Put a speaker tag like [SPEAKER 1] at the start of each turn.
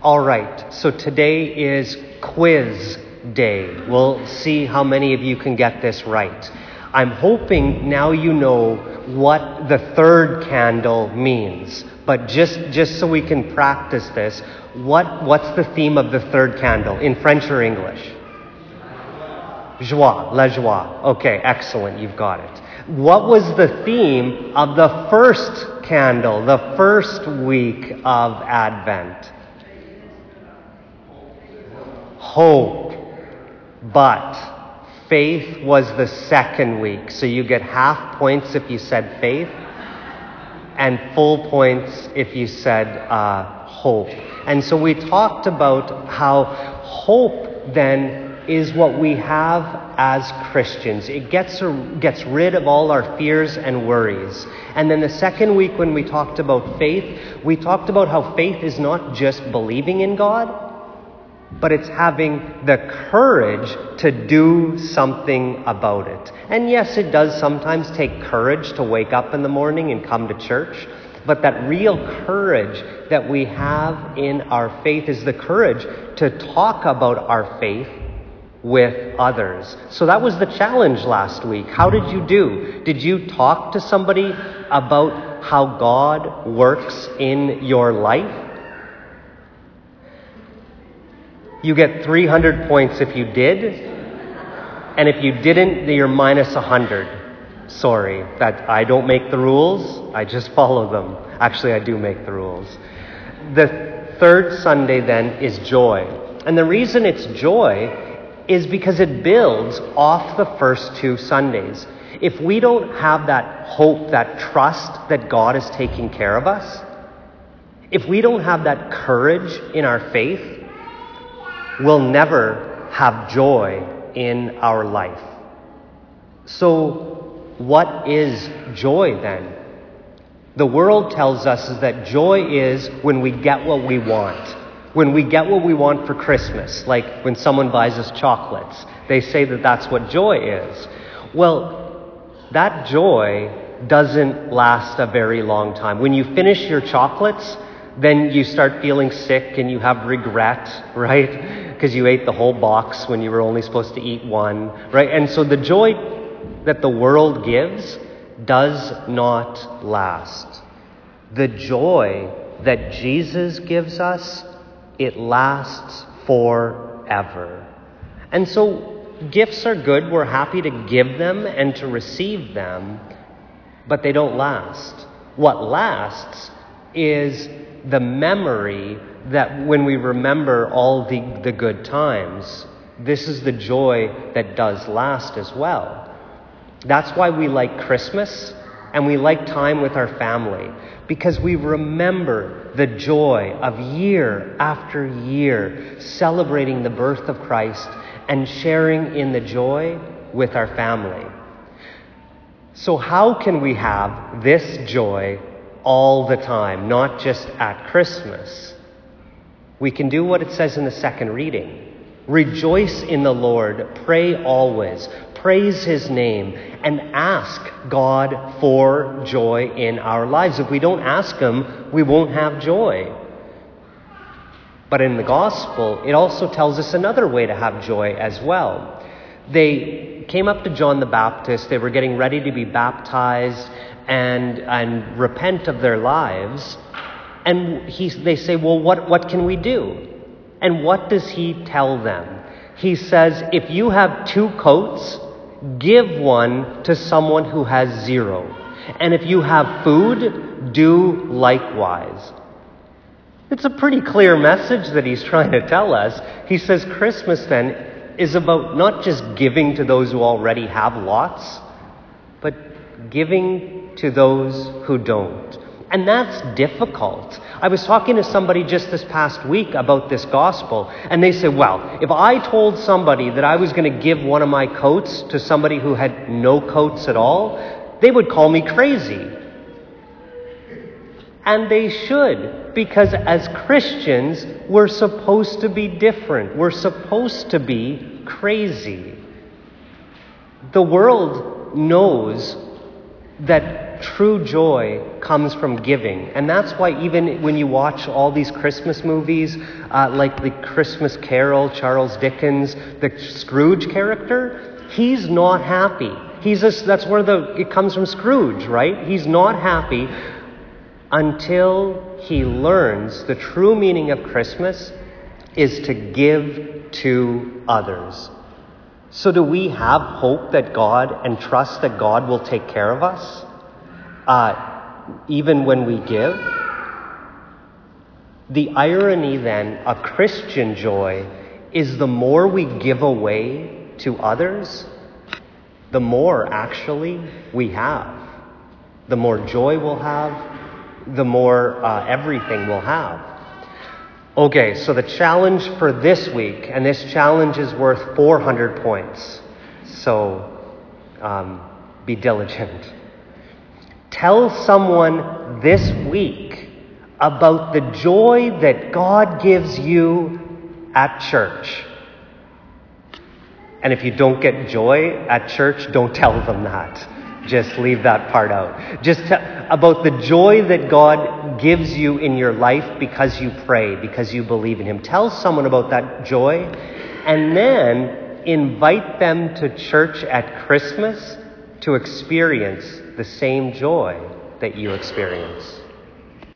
[SPEAKER 1] All right, so today is quiz day. We'll see how many of you can get this right. I'm hoping now you know what the third candle means. But just, just so we can practice this, what, what's the theme of the third candle in French or English? Joie, la joie. Okay, excellent, you've got it. What was the theme of the first candle, the first week of Advent? Hope. But faith was the second week. So you get half points if you said faith, and full points if you said uh, hope. And so we talked about how hope then is what we have as Christians. It gets, gets rid of all our fears and worries. And then the second week, when we talked about faith, we talked about how faith is not just believing in God, but it's having the courage to do something about it. And yes, it does sometimes take courage to wake up in the morning and come to church. But that real courage that we have in our faith is the courage to talk about our faith with others. So that was the challenge last week. How did you do? Did you talk to somebody about how God works in your life? You get 300 points if you did. And if you didn't, you're minus 100. Sorry, that I don't make the rules. I just follow them. Actually, I do make the rules. The third Sunday then is joy. And the reason it's joy is because it builds off the first two Sundays. If we don't have that hope, that trust that God is taking care of us, if we don't have that courage in our faith, we'll never have joy in our life. So, what is joy then? The world tells us is that joy is when we get what we want when we get what we want for Christmas, like when someone buys us chocolates, they say that that's what joy is. Well, that joy doesn't last a very long time. When you finish your chocolates, then you start feeling sick and you have regret, right? Because you ate the whole box when you were only supposed to eat one, right? And so the joy that the world gives does not last. The joy that Jesus gives us it lasts forever. And so gifts are good. We're happy to give them and to receive them, but they don't last. What lasts is the memory that when we remember all the, the good times, this is the joy that does last as well. That's why we like Christmas and we like time with our family because we remember the joy of year after year celebrating the birth of Christ and sharing in the joy with our family. So, how can we have this joy all the time, not just at Christmas? We can do what it says in the second reading Rejoice in the Lord, pray always, praise his name, and ask God for joy in our lives. If we don't ask him, we won't have joy. But in the gospel, it also tells us another way to have joy as well. They came up to John the Baptist, they were getting ready to be baptized and, and repent of their lives. And he, they say, Well, what, what can we do? And what does he tell them? He says, If you have two coats, Give one to someone who has zero. And if you have food, do likewise. It's a pretty clear message that he's trying to tell us. He says Christmas then is about not just giving to those who already have lots, but giving to those who don't. And that's difficult. I was talking to somebody just this past week about this gospel, and they said, Well, if I told somebody that I was going to give one of my coats to somebody who had no coats at all, they would call me crazy. And they should, because as Christians, we're supposed to be different. We're supposed to be crazy. The world knows that true joy comes from giving. And that's why, even when you watch all these Christmas movies, uh, like the Christmas Carol, Charles Dickens, the Scrooge character, he's not happy. He's a, that's where the, it comes from Scrooge, right? He's not happy until he learns the true meaning of Christmas is to give to others. So, do we have hope that God and trust that God will take care of us, uh, even when we give? The irony then of Christian joy is the more we give away to others, the more actually we have. The more joy we'll have, the more uh, everything we'll have. Okay, so the challenge for this week, and this challenge is worth 400 points. So um, be diligent. Tell someone this week about the joy that God gives you at church. And if you don't get joy at church, don't tell them that. Just leave that part out. Just t- about the joy that Gives you in your life because you pray, because you believe in Him. Tell someone about that joy and then invite them to church at Christmas to experience the same joy that you experience.